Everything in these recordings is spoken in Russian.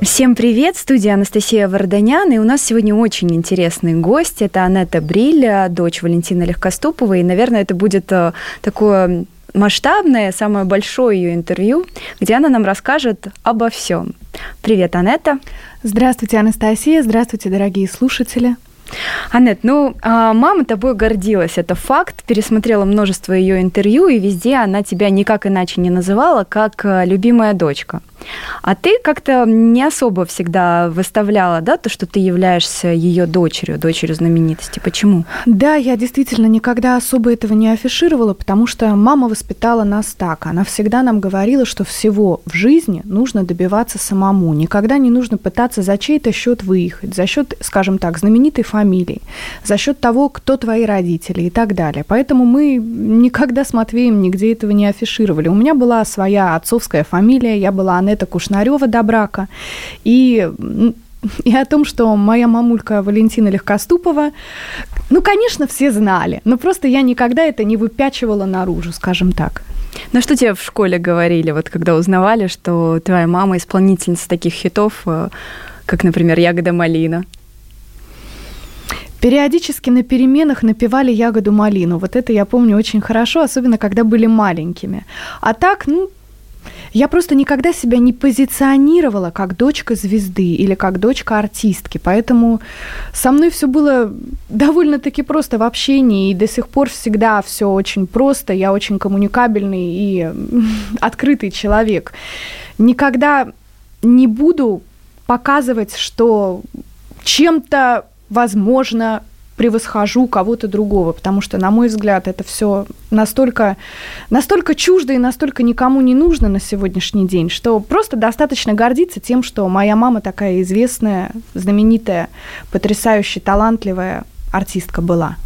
Всем привет! Студия Анастасия Варданян. И у нас сегодня очень интересный гость. Это Анетта Бриль, дочь Валентины Легкоступовой. И, наверное, это будет э, такое масштабное, самое большое ее интервью, где она нам расскажет обо всем. Привет, Анетта. Здравствуйте, Анастасия. Здравствуйте, дорогие слушатели. Анет, ну, а, мама тобой гордилась, это факт. Пересмотрела множество ее интервью, и везде она тебя никак иначе не называла, как э, любимая дочка. А ты как-то не особо всегда выставляла, да, то, что ты являешься ее дочерью, дочерью знаменитости. Почему? Да, я действительно никогда особо этого не афишировала, потому что мама воспитала нас так. Она всегда нам говорила, что всего в жизни нужно добиваться самому. Никогда не нужно пытаться за чей-то счет выехать, за счет, скажем так, знаменитой фамилии, за счет того, кто твои родители и так далее. Поэтому мы никогда с Матвеем нигде этого не афишировали. У меня была своя отцовская фамилия, я была Анетта Кушнарева до брака. И и о том, что моя мамулька Валентина Легкоступова, ну, конечно, все знали, но просто я никогда это не выпячивала наружу, скажем так. Ну, что тебе в школе говорили, вот когда узнавали, что твоя мама исполнительница таких хитов, э, как, например, «Ягода малина»? Периодически на переменах напевали ягоду малину. Вот это я помню очень хорошо, особенно когда были маленькими. А так, ну, я просто никогда себя не позиционировала как дочка звезды или как дочка артистки, поэтому со мной все было довольно-таки просто в общении, и до сих пор всегда все очень просто, я очень коммуникабельный и открытый человек. Никогда не буду показывать, что чем-то, возможно, превосхожу кого-то другого, потому что, на мой взгляд, это все настолько, настолько чуждо и настолько никому не нужно на сегодняшний день, что просто достаточно гордиться тем, что моя мама такая известная, знаменитая, потрясающе талантливая артистка была.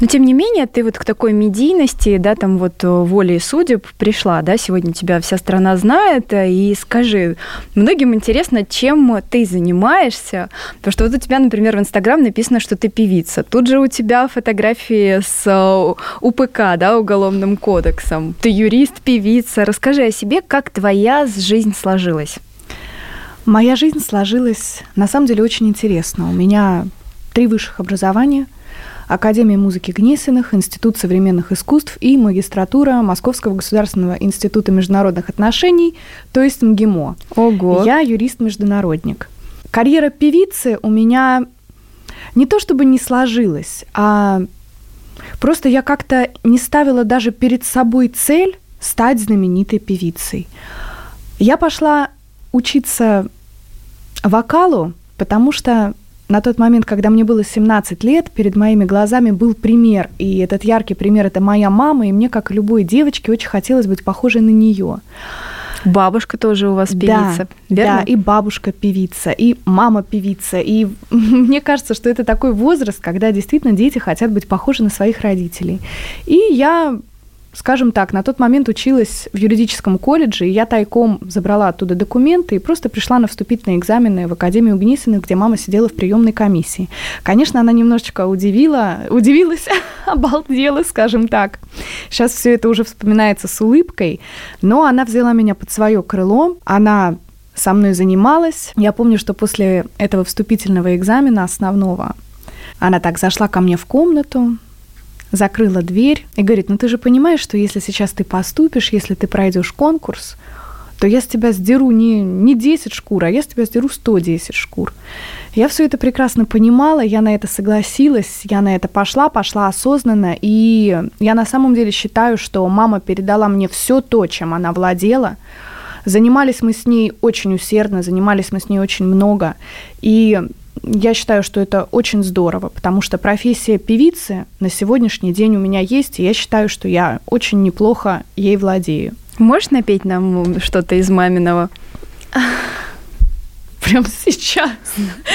Но тем не менее, ты вот к такой медийности, да, там вот э, волей судеб пришла, да, сегодня тебя вся страна знает, э, и скажи, многим интересно, чем ты занимаешься, потому что вот у тебя, например, в Инстаграм написано, что ты певица, тут же у тебя фотографии с э, УПК, да, Уголовным кодексом, ты юрист, певица, расскажи о себе, как твоя жизнь сложилась. Моя жизнь сложилась, на самом деле, очень интересно. У меня три высших образования – Академия музыки Гнесиных, Институт современных искусств и магистратура Московского государственного института международных отношений, то есть МГИМО. Ого. Я юрист-международник. Карьера певицы у меня не то чтобы не сложилась, а просто я как-то не ставила даже перед собой цель стать знаменитой певицей. Я пошла учиться вокалу, потому что на тот момент, когда мне было 17 лет, перед моими глазами был пример. И этот яркий пример – это моя мама, и мне, как и любой девочке, очень хотелось быть похожей на нее. Бабушка тоже у вас певица, да, верно? Да, и бабушка певица, и мама певица. И мне кажется, что это такой возраст, когда действительно дети хотят быть похожи на своих родителей. И я скажем так, на тот момент училась в юридическом колледже, и я тайком забрала оттуда документы и просто пришла на вступительные экзамены в Академию Гнисиных, где мама сидела в приемной комиссии. Конечно, она немножечко удивила, удивилась, обалдела, скажем так. Сейчас все это уже вспоминается с улыбкой, но она взяла меня под свое крыло, она со мной занималась. Я помню, что после этого вступительного экзамена основного она так зашла ко мне в комнату, закрыла дверь и говорит, ну ты же понимаешь, что если сейчас ты поступишь, если ты пройдешь конкурс, то я с тебя сдеру не, не 10 шкур, а я с тебя сдеру 110 шкур. Я все это прекрасно понимала, я на это согласилась, я на это пошла, пошла осознанно, и я на самом деле считаю, что мама передала мне все то, чем она владела. Занимались мы с ней очень усердно, занимались мы с ней очень много, и я считаю, что это очень здорово, потому что профессия певицы на сегодняшний день у меня есть, и я считаю, что я очень неплохо ей владею. Можешь напеть нам что-то из маминого? прямо сейчас.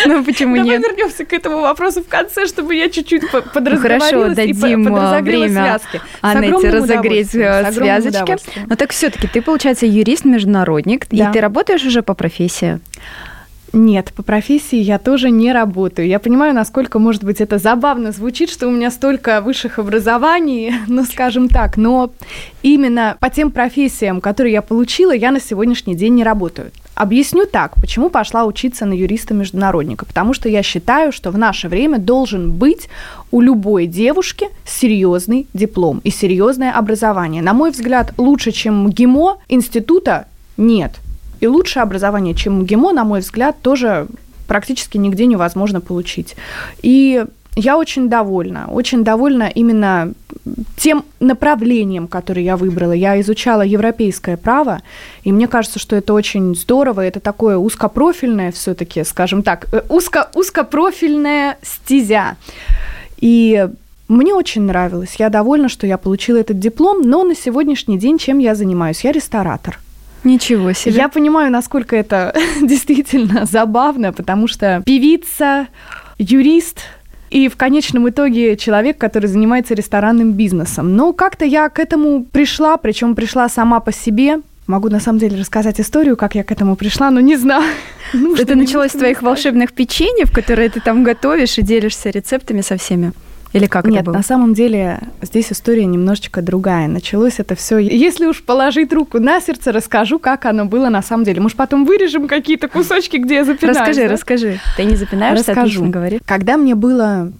Ну, почему Давай нет? вернемся к этому вопросу в конце, чтобы я чуть-чуть по- Ну, подразговорилась хорошо, дадим а, время связки. Аннете разогреть э, связочки. Но так все-таки ты, получается, юрист-международник, Да. и ты работаешь уже по профессии. Нет, по профессии я тоже не работаю. Я понимаю, насколько, может быть, это забавно звучит, что у меня столько высших образований, ну, скажем так, но именно по тем профессиям, которые я получила, я на сегодняшний день не работаю. Объясню так, почему пошла учиться на юриста-международника. Потому что я считаю, что в наше время должен быть у любой девушки серьезный диплом и серьезное образование. На мой взгляд, лучше, чем ГИМО, института нет. И лучшее образование, чем МГИМО, на мой взгляд, тоже практически нигде невозможно получить. И я очень довольна, очень довольна именно тем направлением, которое я выбрала. Я изучала европейское право, и мне кажется, что это очень здорово, это такое узкопрофильное все-таки, скажем так, э, узко, узкопрофильная стезя. И мне очень нравилось. Я довольна, что я получила этот диплом, но на сегодняшний день чем я занимаюсь? Я ресторатор. Ничего себе. Я понимаю, насколько это действительно забавно, потому что певица, юрист и в конечном итоге человек, который занимается ресторанным бизнесом. Но как-то я к этому пришла, причем пришла сама по себе. Могу на самом деле рассказать историю, как я к этому пришла, но не знаю. Нужно Это началось с твоих волшебных печеньев, которые ты там готовишь и делишься рецептами со всеми? Или как Нет, это было? на самом деле здесь история немножечко другая. Началось это все. Если уж положить руку на сердце, расскажу, как оно было на самом деле. Может, потом вырежем какие-то кусочки, где я запинаюсь. Расскажи, да? расскажи. Ты не запинаешься, Расскажу. отлично говоришь. Когда мне было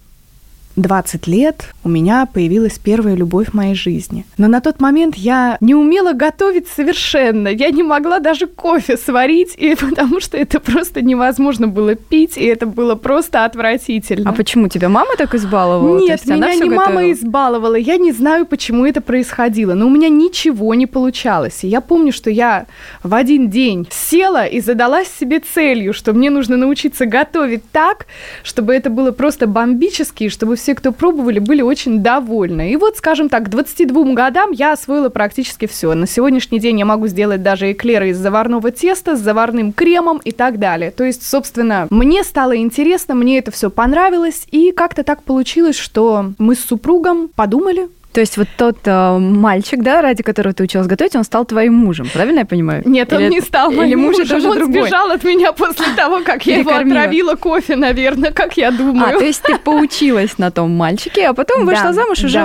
20 лет, у меня появилась первая любовь в моей жизни. Но на тот момент я не умела готовить совершенно. Я не могла даже кофе сварить, и потому что это просто невозможно было пить, и это было просто отвратительно. А почему тебя мама так избаловала? Нет, меня не мама готовила? избаловала. Я не знаю, почему это происходило, но у меня ничего не получалось. И я помню, что я в один день села и задалась себе целью, что мне нужно научиться готовить так, чтобы это было просто бомбически, и чтобы все, кто пробовали, были очень довольны. И вот, скажем так, к 22 годам я освоила практически все. На сегодняшний день я могу сделать даже эклеры из заварного теста с заварным кремом и так далее. То есть, собственно, мне стало интересно, мне это все понравилось, и как-то так получилось, что мы с супругом подумали, То есть вот тот э, мальчик, да, ради которого ты училась готовить, он стал твоим мужем, правильно я понимаю? Нет, он Или- не стал Или моим муж мужем, он другой? сбежал от меня после того, как я его отравила кофе, наверное, как я А, думаю. то есть ты поучилась на том мальчике, а потом вышла замуж уже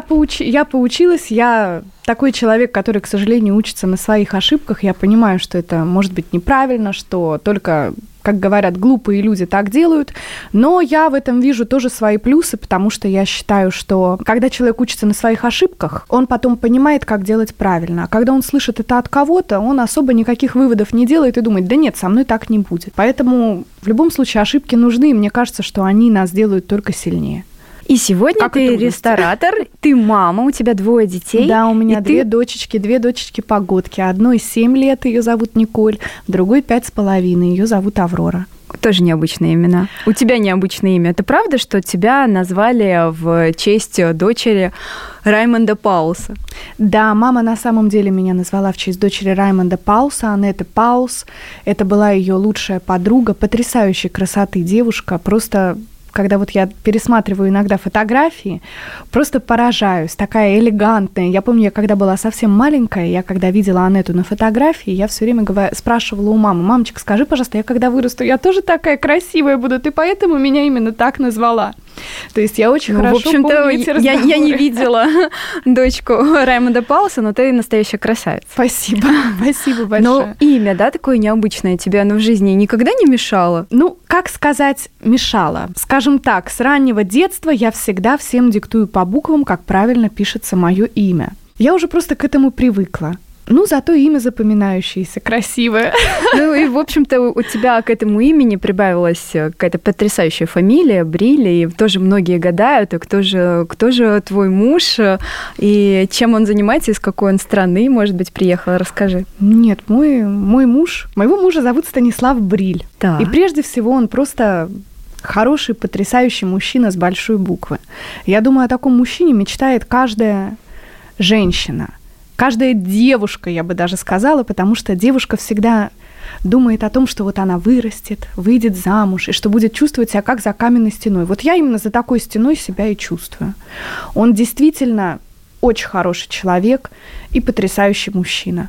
поуч- я поучилась, я такой человек, который, к сожалению, учится на своих ошибках. Я понимаю, что это может быть неправильно, что только, как говорят, глупые люди так делают. Но я в этом вижу тоже свои плюсы, потому что я считаю, что когда человек учится на своих ошибках, он потом понимает, как делать правильно. А когда он слышит это от кого-то, он особо никаких выводов не делает и думает, да нет, со мной так не будет. Поэтому в любом случае ошибки нужны, и мне кажется, что они нас делают только сильнее. И сегодня Как ты ресторатор, ты мама, у тебя двое детей. Да, у меня две ты дочечки, две дочечки погодки. Одной 7 лет, ее зовут Николь, другой пять с половиной, ее зовут Аврора. тоже необычные имена. У тебя необычное имя. Это правда, что тебя назвали в честь дочери Раймонда Пауса? Да, мама на самом деле меня назвала в честь дочери Раймонда Пауса, Анетты Паус. Это была ее лучшая подруга, потрясающей красоты девушка, просто когда вот я пересматриваю иногда фотографии, просто поражаюсь, такая элегантная. Я помню, я когда была совсем маленькая, я когда видела Анету на фотографии, я все время говор- спрашивала у мамы, мамочка, скажи, пожалуйста, я когда вырасту, я тоже такая красивая буду, ты поэтому меня именно так назвала. То есть я очень Ну, хорошо в общем-то, помню эти я, я не видела дочку Раймонда Пауса, но ты настоящая красавица. Спасибо, спасибо Но большое. имя, да, такое необычное тебе, оно в жизни никогда не мешало? Ну, как сказать, мешало. Скажем так, с раннего детства я всегда всем диктую по буквам, как правильно пишется мое имя. Я уже просто к этому привыкла. Ну, зато имя запоминающееся, красивое. Ну и, в общем-то, у тебя к этому имени прибавилась э, какая-то потрясающая фамилия, Брилли, и тоже многие гадают, и кто же, кто же твой муж, э, и чем он занимается, из какой он страны, может быть, приехал, расскажи. Нет, мой, мой муж, моего мужа зовут Станислав Бриль. Так. И прежде всего он просто хороший, потрясающий мужчина с большой буквы. Я думаю, о таком мужчине мечтает каждая женщина, каждая девушка, я бы даже сказала, потому что девушка всегда думает о том, что вот она вырастет, выйдет замуж, и что будет чувствовать себя как за каменной стеной. Вот я именно за такой стеной себя и чувствую. Он действительно очень хороший человек и потрясающий мужчина.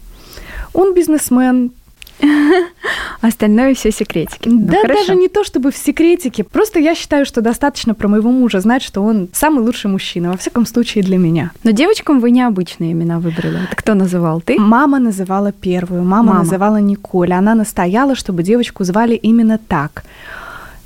Он бизнесмен, Остальное все секретики. Ну, да, хорошо. даже не то чтобы в секретике. Просто я считаю, что достаточно про моего мужа знать, что он самый лучший мужчина, во всяком случае для меня. Но девочкам вы необычные имена выбрали. Это кто называл? Ты? Мама называла первую. Мама, Мама. называла Николь. Она настояла, чтобы девочку звали именно так.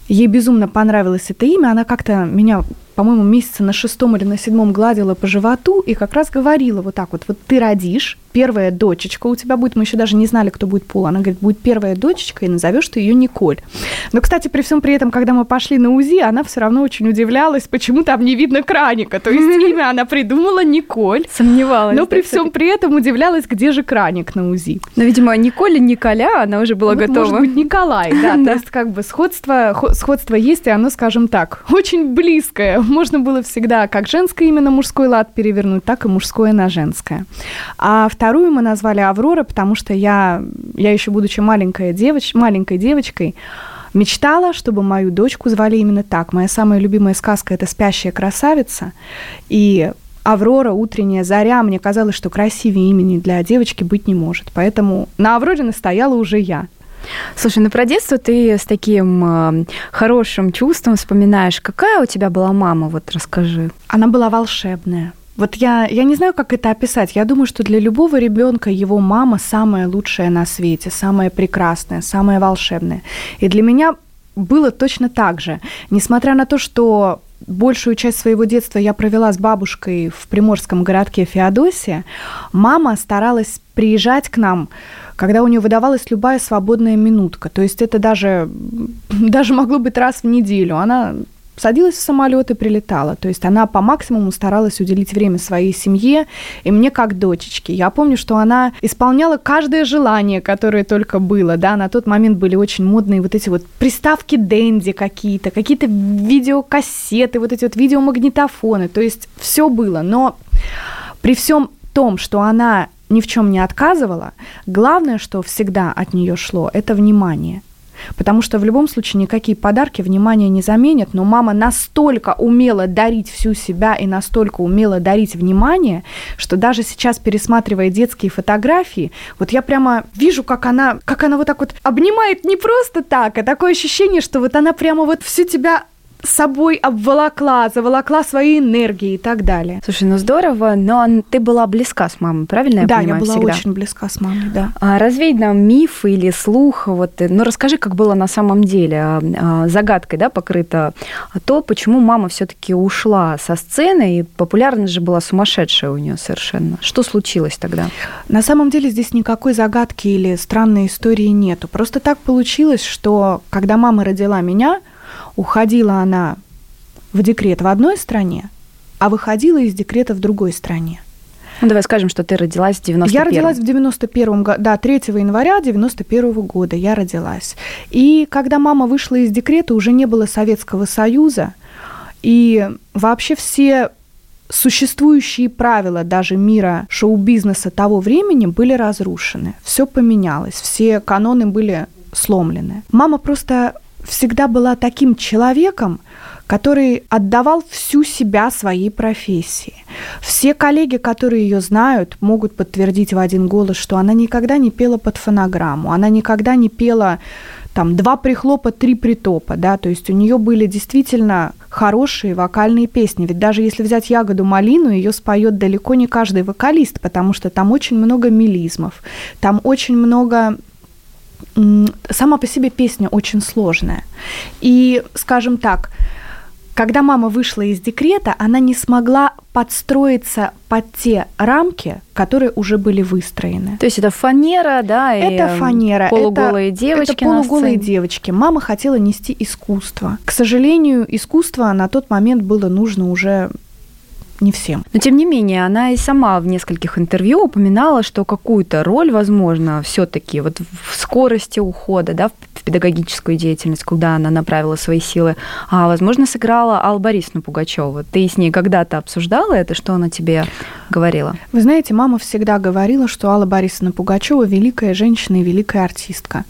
Ей безумно понравилось это имя. Она как-то меня по-моему, месяца на шестом или на седьмом гладила по животу и как раз говорила вот так вот, вот ты родишь, первая дочечка у тебя будет, мы еще даже не знали, кто будет пол, она говорит, будет первая дочечка, и назовешь ты ее Николь. Но, кстати, при всем при этом, когда мы пошли на УЗИ, она все равно очень удивлялась, почему там не видно краника, то есть имя она придумала Николь. Сомневалась. Но при всем при этом удивлялась, где же краник на УЗИ. Но, видимо, Николь и Николя, она уже была готова. Может быть, Николай, да, то есть как бы сходство, сходство есть, и оно, скажем так, очень близкое. Можно было всегда как женское имя на мужской лад перевернуть, так и мужское на женское. А второе вторую мы назвали Аврора, потому что я, я еще будучи маленькой, девоч, маленькой девочкой, мечтала, чтобы мою дочку звали именно так. Моя самая любимая сказка – это «Спящая красавица». И Аврора, утренняя заря, мне казалось, что красивее имени для девочки быть не может. Поэтому на Авроре настояла уже я. Слушай, ну про детство ты с таким э, хорошим чувством вспоминаешь. Какая у тебя была мама? Вот расскажи. Она была волшебная. Вот я, я не знаю, как это описать. Я думаю, что для любого ребенка его мама самая лучшая на свете, самая прекрасная, самая волшебная. И для меня было точно так же. Несмотря на то, что большую часть своего детства я провела с бабушкой в приморском городке Феодосия, мама старалась приезжать к нам, когда у нее выдавалась любая свободная минутка. То есть это даже, даже могло быть раз в неделю. Она садилась в самолет и прилетала. То есть она по максимуму старалась уделить время своей семье и мне как дочечке. Я помню, что она исполняла каждое желание, которое только было. Да, на тот момент были очень модные вот эти вот приставки Дэнди какие-то, какие-то видеокассеты, вот эти вот видеомагнитофоны. То есть все было. Но при всем том, что она ни в чем не отказывала, главное, что всегда от нее шло, это внимание. Потому что в любом случае никакие подарки внимания не заменят, но мама настолько умела дарить всю себя и настолько умела дарить внимание, что даже сейчас, пересматривая детские фотографии, вот я прямо вижу, как она, как она вот так вот обнимает не просто так, а такое ощущение, что вот она прямо вот всю тебя собой обволокла, заволокла своей энергией и так далее. Слушай, ну здорово, но ты была близка с мамой, правильно я да, понимаю? Да, я была всегда? очень близка с мамой, да. А развей нам миф или слух, вот, ну расскажи, как было на самом деле, а, а, загадкой, да, покрыто то, почему мама все таки ушла со сцены, и популярность же была сумасшедшая у нее совершенно. Что случилось тогда? На самом деле здесь никакой загадки или странной истории нету. Просто так получилось, что когда мама родила меня, уходила она в декрет в одной стране, а выходила из декрета в другой стране. Ну, давай скажем, что ты родилась в 91 Я родилась в 91 году, да, 3 января 91 года я родилась. И когда мама вышла из декрета, уже не было Советского Союза, и вообще все существующие правила даже мира шоу-бизнеса того времени были разрушены. Все поменялось, все каноны были сломлены. Мама просто всегда была таким человеком, который отдавал всю себя своей профессии. Все коллеги, которые ее знают, могут подтвердить в один голос, что она никогда не пела под фонограмму, она никогда не пела там два прихлопа, три притопа, да, то есть у нее были действительно хорошие вокальные песни. Ведь даже если взять ягоду малину, ее споет далеко не каждый вокалист, потому что там очень много мелизмов, там очень много сама по себе песня очень сложная. И, скажем так, когда мама вышла из декрета, она не смогла подстроиться под те рамки, которые уже были выстроены. То есть это фанера, да? Это и фанера. Полуголые это, девочки. Это полуголые девочки. Мама хотела нести искусство. К сожалению, искусство на тот момент было нужно уже не всем. Но тем не менее, она и сама в нескольких интервью упоминала, что какую-то роль, возможно, все-таки вот в скорости ухода, да, в педагогическую деятельность, куда она направила свои силы, а, возможно, сыграла Алла Борисовна Пугачева. Ты с ней когда-то обсуждала это? Что она тебе говорила? Вы знаете, мама всегда говорила, что Алла Борисовна Пугачева великая женщина и великая артистка.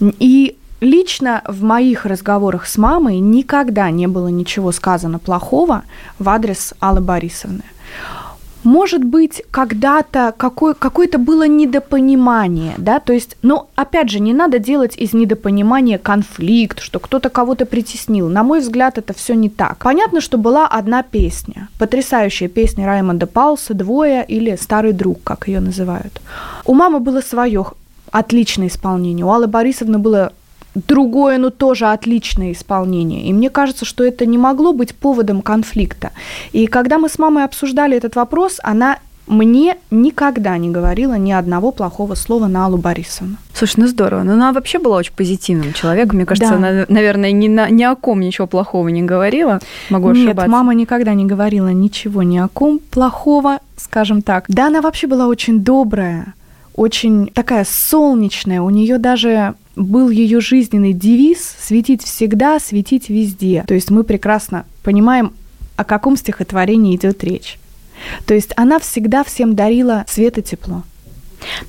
И Лично в моих разговорах с мамой никогда не было ничего сказано плохого в адрес Аллы Борисовны. Может быть, когда-то какое, какое-то было недопонимание, да, то есть, но опять же, не надо делать из недопонимания конфликт, что кто-то кого-то притеснил. На мой взгляд, это все не так. Понятно, что была одна песня, потрясающая песня Раймонда Пауса «Двое» или «Старый друг», как ее называют. У мамы было свое отличное исполнение, у Аллы Борисовны было другое, но тоже отличное исполнение. И мне кажется, что это не могло быть поводом конфликта. И когда мы с мамой обсуждали этот вопрос, она мне никогда не говорила ни одного плохого слова на Аллу Борисовну. Слушай, ну здорово. Но она вообще была очень позитивным человеком. Мне кажется, да. она, наверное, ни, на, ни о ком ничего плохого не говорила. Могу Нет, ошибаться. мама никогда не говорила ничего ни о ком плохого, скажем так. Да, она вообще была очень добрая, очень такая солнечная. У нее даже был ее жизненный девиз «светить всегда, светить везде». То есть мы прекрасно понимаем, о каком стихотворении идет речь. То есть она всегда всем дарила свет и тепло.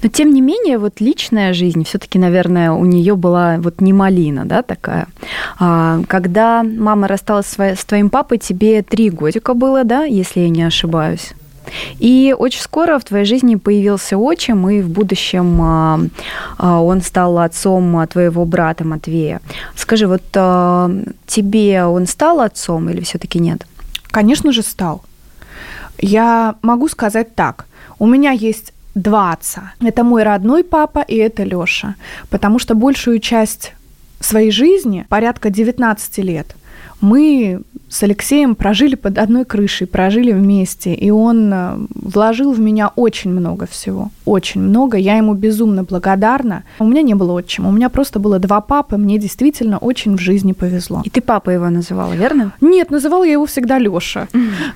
Но тем не менее, вот личная жизнь все-таки, наверное, у нее была вот не малина, да, такая. А, когда мама рассталась с твоим папой, тебе три годика было, да, если я не ошибаюсь. И очень скоро в твоей жизни появился отчим, и в будущем а, а, он стал отцом твоего брата Матвея. Скажи, вот а, тебе он стал отцом или все-таки нет? Конечно же, стал. Я могу сказать так. У меня есть два отца. Это мой родной папа и это Лёша. Потому что большую часть своей жизни, порядка 19 лет, мы с Алексеем прожили под одной крышей, прожили вместе, и он э, вложил в меня очень много всего, очень много. Я ему безумно благодарна. У меня не было отчима, у меня просто было два папы, мне действительно очень в жизни повезло. И ты папа его называла, верно? Нет, называла я его всегда Лёша.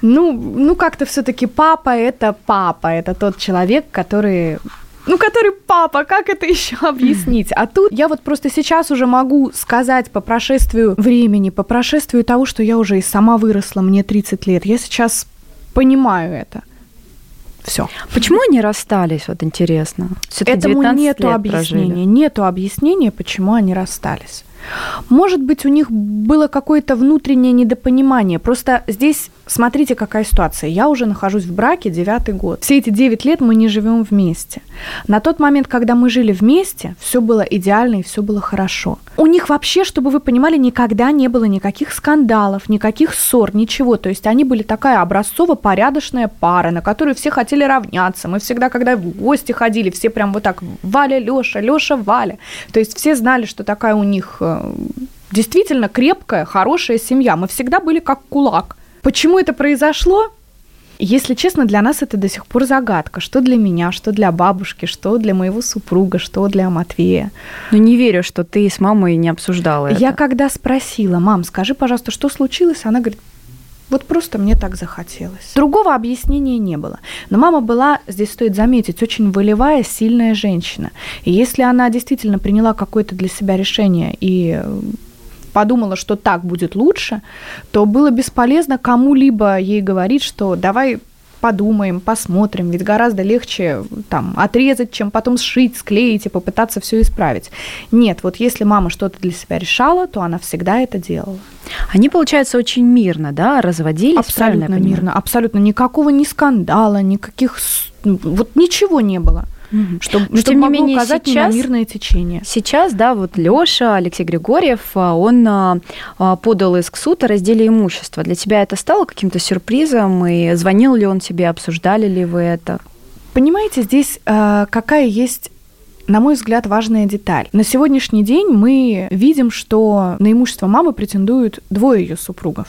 Ну, ну как-то все-таки папа это папа, это тот человек, который ну, который папа, как это еще объяснить? А тут я вот просто сейчас уже могу сказать по прошествию времени, по прошествию того, что я уже и сама выросла, мне 30 лет, я сейчас понимаю это. Все. Почему они расстались, вот интересно? Этому нету объяснения. Прожили. Нету объяснения, почему они расстались. Может быть, у них было какое-то внутреннее недопонимание. Просто здесь смотрите, какая ситуация. Я уже нахожусь в браке девятый год. Все эти девять лет мы не живем вместе. На тот момент, когда мы жили вместе, все было идеально и все было хорошо. У них вообще, чтобы вы понимали, никогда не было никаких скандалов, никаких ссор, ничего. То есть они были такая образцово-порядочная пара, на которую все хотели равняться. Мы всегда, когда в гости ходили, все прям вот так Валя, Леша, Леша, Валя. То есть все знали, что такая у них э, действительно крепкая, хорошая семья. Мы всегда были как кулак. Почему это произошло? Если честно, для нас это до сих пор загадка. Что для меня, что для бабушки, что для моего супруга, что для Матвея. Ну, не верю, что ты с мамой не обсуждала это. Я когда спросила, мам, скажи, пожалуйста, что случилось, она говорит, вот просто мне так захотелось. Другого объяснения не было. Но мама была, здесь стоит заметить, очень волевая, сильная женщина. И если она действительно приняла какое-то для себя решение и подумала, что так будет лучше, то было бесполезно кому-либо ей говорить, что давай подумаем, посмотрим, ведь гораздо легче там отрезать, чем потом сшить, склеить и попытаться все исправить. Нет, вот если мама что-то для себя решала, то она всегда это делала. Они, получается, очень мирно, да, разводились? Абсолютно мирно, абсолютно. Никакого ни скандала, никаких... Вот ничего не было. Угу. Чтобы, Но, чтобы тем не менее, указать сейчас, мирное течение. Сейчас, да, вот Лёша, Алексей Григорьев, а, он а, а, подал иск суд о разделе имущества. Для тебя это стало каким-то сюрпризом? И звонил ли он тебе, обсуждали ли вы это? Понимаете, здесь э, какая есть на мой взгляд, важная деталь. На сегодняшний день мы видим, что на имущество мамы претендуют двое ее супругов.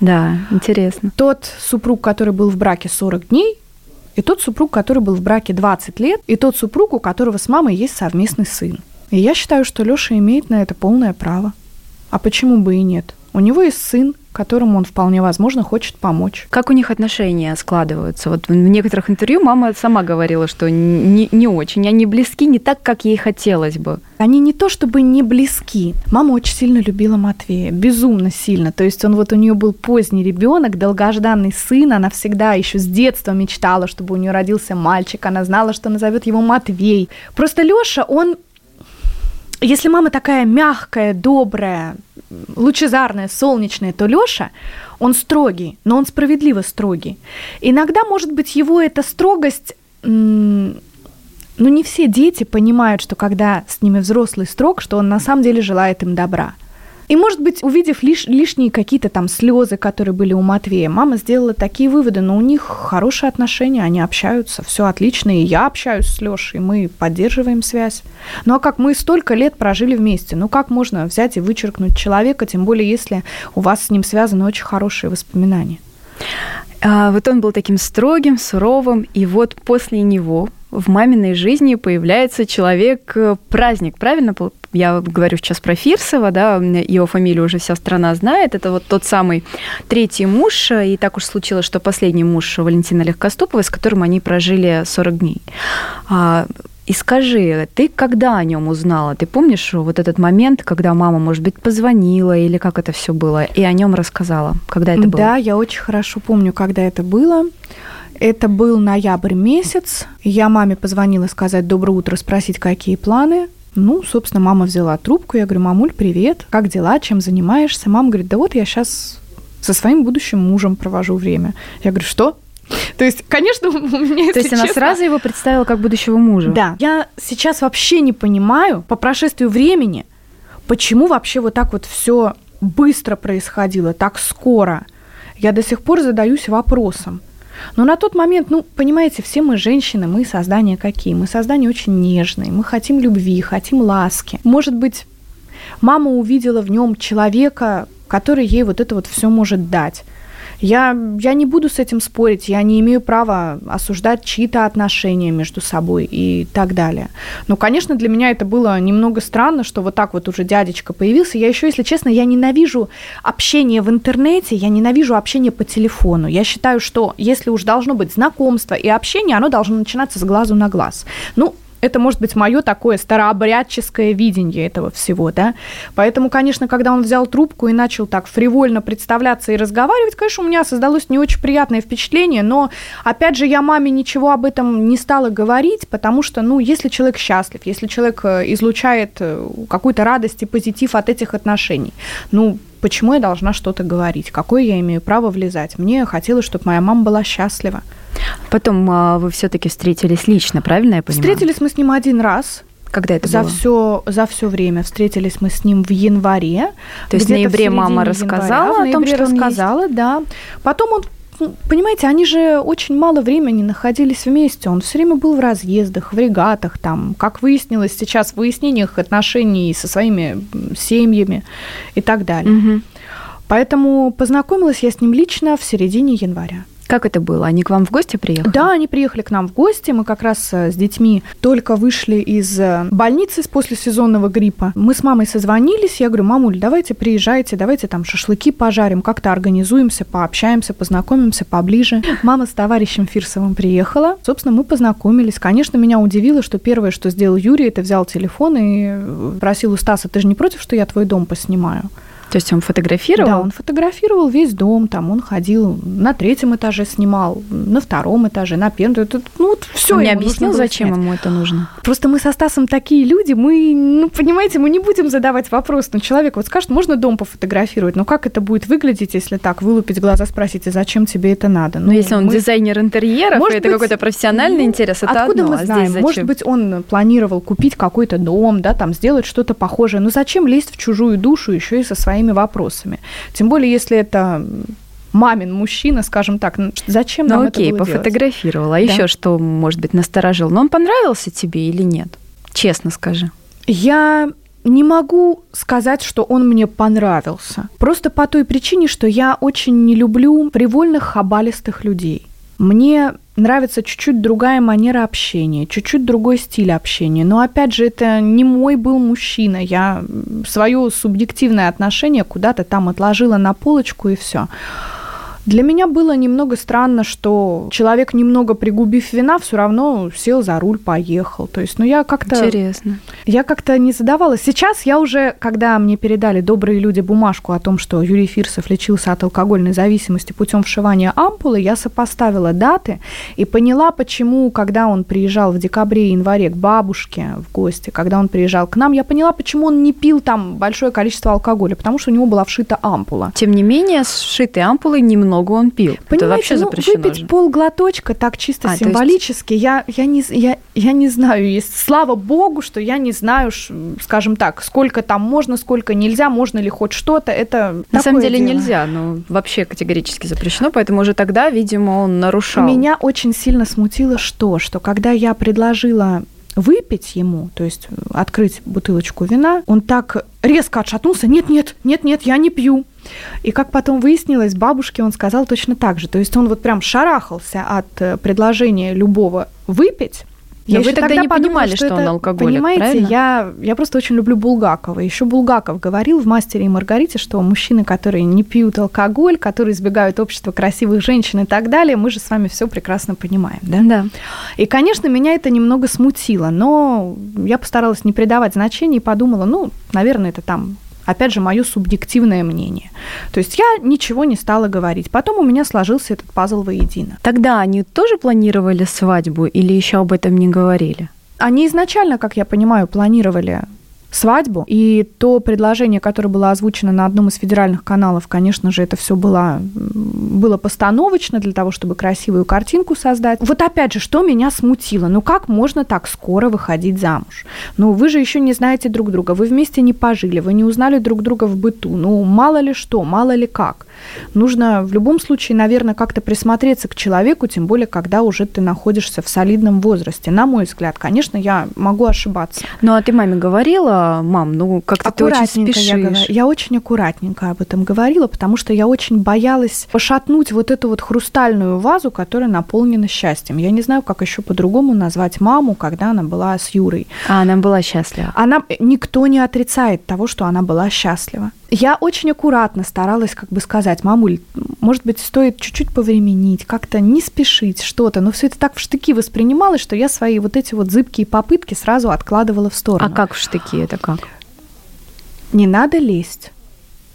Да, интересно. Тот супруг, который был в браке 40 дней, и тот супруг, который был в браке 20 лет, и тот супруг, у которого с мамой есть совместный сын. И я считаю, что Лёша имеет на это полное право. А почему бы и нет? У него есть сын, которому он вполне возможно хочет помочь. Как у них отношения складываются? Вот в некоторых интервью мама сама говорила, что не, не очень, они близки не так, как ей хотелось бы. Они не то чтобы не близки. Мама очень сильно любила Матвея, безумно сильно. То есть он вот у нее был поздний ребенок, долгожданный сын. Она всегда еще с детства мечтала, чтобы у нее родился мальчик. Она знала, что назовет его Матвей. Просто Леша, он если мама такая мягкая, добрая, лучезарная, солнечная, то Лёша, он строгий, но он справедливо строгий. Иногда, может быть, его эта строгость ну, не все дети понимают, что когда с ними взрослый строг, что он на самом деле желает им добра. И, может быть, увидев лиш, лишние какие-то там слезы, которые были у Матвея, мама сделала такие выводы, но у них хорошие отношения, они общаются, все отлично, и я общаюсь с Лешей, мы поддерживаем связь. Ну а как мы столько лет прожили вместе, ну как можно взять и вычеркнуть человека, тем более если у вас с ним связаны очень хорошие воспоминания? А, вот он был таким строгим, суровым, и вот после него в маминой жизни появляется человек-праздник, э, правильно? Я говорю сейчас про Фирсова, да, его фамилию уже вся страна знает. Это вот тот самый третий муж, и так уж случилось, что последний муж Валентина Легкоступовой, с которым они прожили 40 дней. А, и скажи, ты когда о нем узнала? Ты помнишь вот этот момент, когда мама, может быть, позвонила или как это все было, и о нем рассказала? Когда это было? Да, я очень хорошо помню, когда это было. Это был ноябрь месяц. Я маме позвонила сказать доброе утро, спросить, какие планы. Ну, собственно, мама взяла трубку. Я говорю, мамуль, привет, как дела, чем занимаешься? Мама говорит, да вот я сейчас со своим будущим мужем провожу время. Я говорю, что? То есть, конечно, у меня То есть она честно, сразу его представила как будущего мужа? Да. Я сейчас вообще не понимаю, по прошествию времени, почему вообще вот так вот все быстро происходило, так скоро. Я до сих пор задаюсь вопросом. Но на тот момент, ну, понимаете, все мы женщины, мы создания какие? Мы создания очень нежные, мы хотим любви, хотим ласки. Может быть, мама увидела в нем человека, который ей вот это вот все может дать. Я, я не буду с этим спорить, я не имею права осуждать чьи-то отношения между собой и так далее. Но, конечно, для меня это было немного странно, что вот так вот уже дядечка появился. Я еще, если честно, я ненавижу общение в интернете, я ненавижу общение по телефону. Я считаю, что если уж должно быть знакомство и общение, оно должно начинаться с глазу на глаз. Ну, это может быть мое такое старообрядческое видение этого всего, да. Поэтому, конечно, когда он взял трубку и начал так фривольно представляться и разговаривать, конечно, у меня создалось не очень приятное впечатление, но, опять же, я маме ничего об этом не стала говорить, потому что, ну, если человек счастлив, если человек э, излучает э, какую-то радость и позитив от этих отношений, ну, почему я должна что-то говорить? Какое я имею право влезать? Мне хотелось, чтобы моя мама была счастлива. Потом а, вы все-таки встретились лично, правильно я понимаю? Встретились мы с ним один раз. Когда это за было? Все, за все время встретились мы с ним в январе. То есть в ноябре мама рассказала января, о том, что рассказала, есть? да. Потом он ну, понимаете, они же очень мало времени находились вместе. Он все время был в разъездах, в регатах, там, как выяснилось сейчас, в выяснениях отношений со своими семьями и так далее. Угу. Поэтому познакомилась я с ним лично в середине января. Как это было? Они к вам в гости приехали? Да, они приехали к нам в гости. Мы как раз э, с детьми только вышли из э, больницы после сезонного гриппа. Мы с мамой созвонились. Я говорю, мамуль, давайте приезжайте, давайте там шашлыки пожарим, как-то организуемся, пообщаемся, познакомимся поближе. Мама с товарищем Фирсовым приехала. Собственно, мы познакомились. Конечно, меня удивило, что первое, что сделал Юрий, это взял телефон и э, просил у Стаса, ты же не против, что я твой дом поснимаю? То есть он фотографировал? Да, он фотографировал весь дом, там он ходил на третьем этаже снимал, на втором этаже, на первом. Это, ну, вот все. Он не объяснил, зачем снять. ему это нужно? Просто мы со Стасом такие люди, мы, ну, понимаете, мы не будем задавать вопрос. Ну, человек вот скажет, можно дом пофотографировать, но как это будет выглядеть, если так, вылупить глаза, спросить, а зачем тебе это надо? Ну, если он мы... дизайнер интерьеров, Может это какой-то профессиональный ну, интерес, это откуда одно, мы а знаем? А Может быть, он планировал купить какой-то дом, да, там, сделать что-то похожее. Но зачем лезть в чужую душу еще и со своими вопросами? Тем более, если это мамин мужчина, скажем так, ну, зачем ну, нам окей, это было пофотографировал. А да. еще что, может быть, насторожил? Но он понравился тебе или нет? Честно скажи. Я не могу сказать, что он мне понравился. Просто по той причине, что я очень не люблю привольных хабалистых людей. Мне нравится чуть-чуть другая манера общения, чуть-чуть другой стиль общения. Но опять же, это не мой был мужчина. Я свое субъективное отношение куда-то там отложила на полочку и все. Для меня было немного странно, что человек, немного пригубив вина, все равно сел за руль, поехал. То есть, ну, я как-то... Интересно. Я как-то не задавалась. Сейчас я уже, когда мне передали добрые люди бумажку о том, что Юрий Фирсов лечился от алкогольной зависимости путем вшивания ампулы, я сопоставила даты и поняла, почему, когда он приезжал в декабре и январе к бабушке в гости, когда он приезжал к нам, я поняла, почему он не пил там большое количество алкоголя, потому что у него была вшита ампула. Тем не менее, с вшитой ампулой немного много он пил. Понимаете, это вообще ну, запрещено. Выпить же. полглоточка так чисто а, символически, есть... я, я, не, я, я не знаю, есть, слава богу, что я не знаю, скажем так, сколько там можно, сколько нельзя, можно ли хоть что-то, это На самом деле дело. нельзя, но вообще категорически запрещено, поэтому уже тогда, видимо, он нарушал. Меня очень сильно смутило что? Что когда я предложила выпить ему, то есть открыть бутылочку вина, он так резко отшатнулся, нет-нет, нет-нет, я не пью. И как потом выяснилось, бабушке он сказал точно так же. То есть он вот прям шарахался от э, предложения любого выпить, я вы тогда не подумала, понимали, что, что он алкоголик, Понимаете, я, я просто очень люблю Булгакова. Еще Булгаков говорил в «Мастере и Маргарите», что мужчины, которые не пьют алкоголь, которые избегают общества красивых женщин и так далее, мы же с вами все прекрасно понимаем, да? Да. И, конечно, меня это немного смутило, но я постаралась не придавать значения и подумала, ну, наверное, это там опять же, мое субъективное мнение. То есть я ничего не стала говорить. Потом у меня сложился этот пазл воедино. Тогда они тоже планировали свадьбу или еще об этом не говорили? Они изначально, как я понимаю, планировали свадьбу. И то предложение, которое было озвучено на одном из федеральных каналов, конечно же, это все было, было постановочно для того, чтобы красивую картинку создать. Вот опять же, что меня смутило? Ну как можно так скоро выходить замуж? Ну вы же еще не знаете друг друга, вы вместе не пожили, вы не узнали друг друга в быту. Ну мало ли что, мало ли как. Нужно в любом случае, наверное, как-то присмотреться к человеку, тем более, когда уже ты находишься в солидном возрасте. На мой взгляд, конечно, я могу ошибаться. Ну а ты маме говорила, мам, ну как-то ты очень спешишь. Я, говорю, я очень аккуратненько об этом говорила, потому что я очень боялась пошатнуть вот эту вот хрустальную вазу, которая наполнена счастьем. Я не знаю, как еще по-другому назвать маму, когда она была с Юрой. А она была счастлива. Она никто не отрицает того, что она была счастлива. Я очень аккуратно старалась как бы сказать, мамуль, может быть, стоит чуть-чуть повременить, как-то не спешить, что-то. Но все это так в штыки воспринималось, что я свои вот эти вот зыбкие попытки сразу откладывала в сторону. А как в штыки это как? Не надо лезть.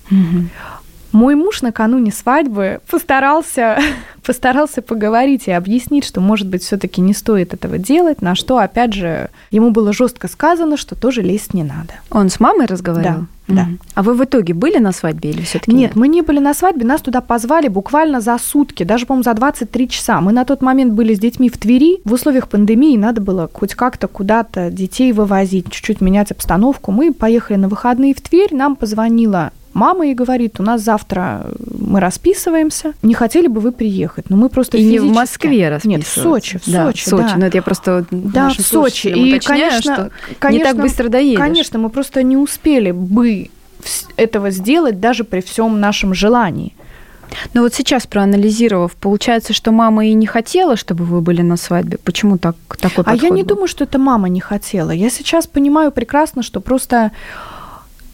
Угу. Мой муж накануне свадьбы постарался, постарался поговорить и объяснить, что, может быть, все-таки не стоит этого делать, на что, опять же, ему было жестко сказано, что тоже лезть не надо. Он с мамой разговаривал? Да. Да. А вы в итоге были на свадьбе или все-таки нет, нет? мы не были на свадьбе, нас туда позвали буквально за сутки, даже, по-моему, за 23 часа. Мы на тот момент были с детьми в Твери. В условиях пандемии надо было хоть как-то куда-то детей вывозить, чуть-чуть менять обстановку. Мы поехали на выходные в Тверь, нам позвонила мама и говорит, у нас завтра мы расписываемся, не хотели бы вы приехать? Но мы просто И физически... не в Москве расписываться. Нет, в Сочи, в да, Сочи, в Сочи. Да. Но это я просто Да, в Сочи. И, уточняю, конечно, что конечно, не так быстро доедешь. Конечно, мы просто не успели бы этого сделать даже при всем нашем желании. Но вот сейчас проанализировав, получается, что мама и не хотела, чтобы вы были на свадьбе. Почему так такой А я не был? думаю, что это мама не хотела. Я сейчас понимаю прекрасно, что просто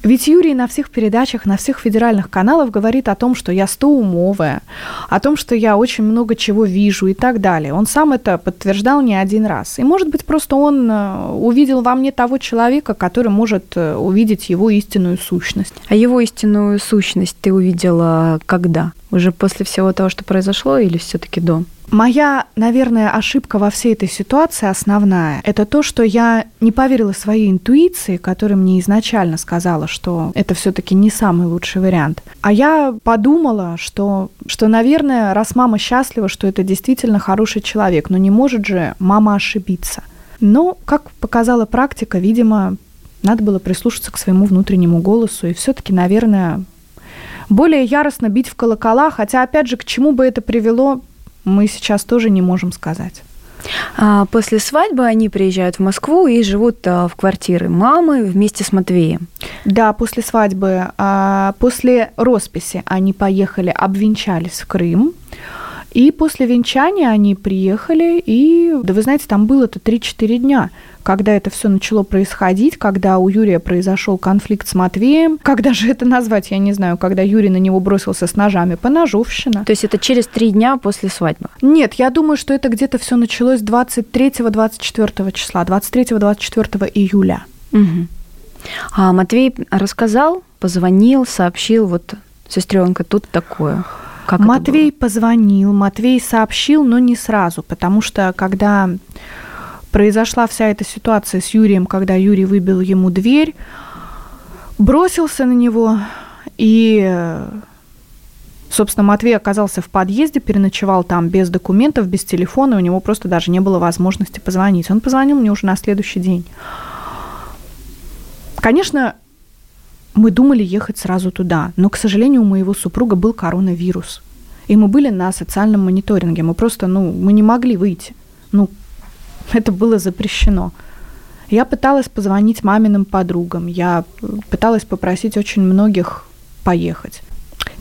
ведь Юрий на всех передачах, на всех федеральных каналах говорит о том, что я стоумовая, о том, что я очень много чего вижу и так далее. Он сам это подтверждал не один раз. И, может быть, просто он э, увидел во мне того человека, который может э, увидеть его истинную сущность. А его истинную сущность ты увидела когда? Уже после всего того, что произошло, или все-таки до? Моя, наверное, ошибка во всей этой ситуации основная – это то, что я не поверила своей интуиции, которая мне изначально сказала, что это все-таки не самый лучший вариант. А я подумала, что, что, наверное, раз мама счастлива, что это действительно хороший человек, но не может же мама ошибиться. Но, как показала практика, видимо, надо было прислушаться к своему внутреннему голосу и все-таки, наверное, более яростно бить в колокола, хотя, опять же, к чему бы это привело, мы сейчас тоже не можем сказать. А после свадьбы они приезжают в Москву и живут а, в квартире мамы вместе с Матвеем. Да, после свадьбы, а, после росписи они поехали, обвенчались в Крым. И после венчания они приехали, и, да вы знаете, там было-то 3-4 дня, когда это все начало происходить, когда у Юрия произошел конфликт с Матвеем. Когда же это назвать, я не знаю, когда Юрий на него бросился с ножами. Поножовщина. То есть это через три дня после свадьбы? Нет, я думаю, что это где-то все началось 23-24 числа, 23-24 июля. Угу. А Матвей рассказал, позвонил, сообщил, вот сестренка, тут такое. Как Матвей позвонил, Матвей сообщил, но не сразу, потому что когда произошла вся эта ситуация с Юрием, когда Юрий выбил ему дверь, бросился на него, и, собственно, Матвей оказался в подъезде, переночевал там без документов, без телефона, у него просто даже не было возможности позвонить. Он позвонил мне уже на следующий день. Конечно, мы думали ехать сразу туда, но, к сожалению, у моего супруга был коронавирус. И мы были на социальном мониторинге. Мы просто, ну, мы не могли выйти. Ну, это было запрещено. Я пыталась позвонить маминым подругам. Я пыталась попросить очень многих поехать.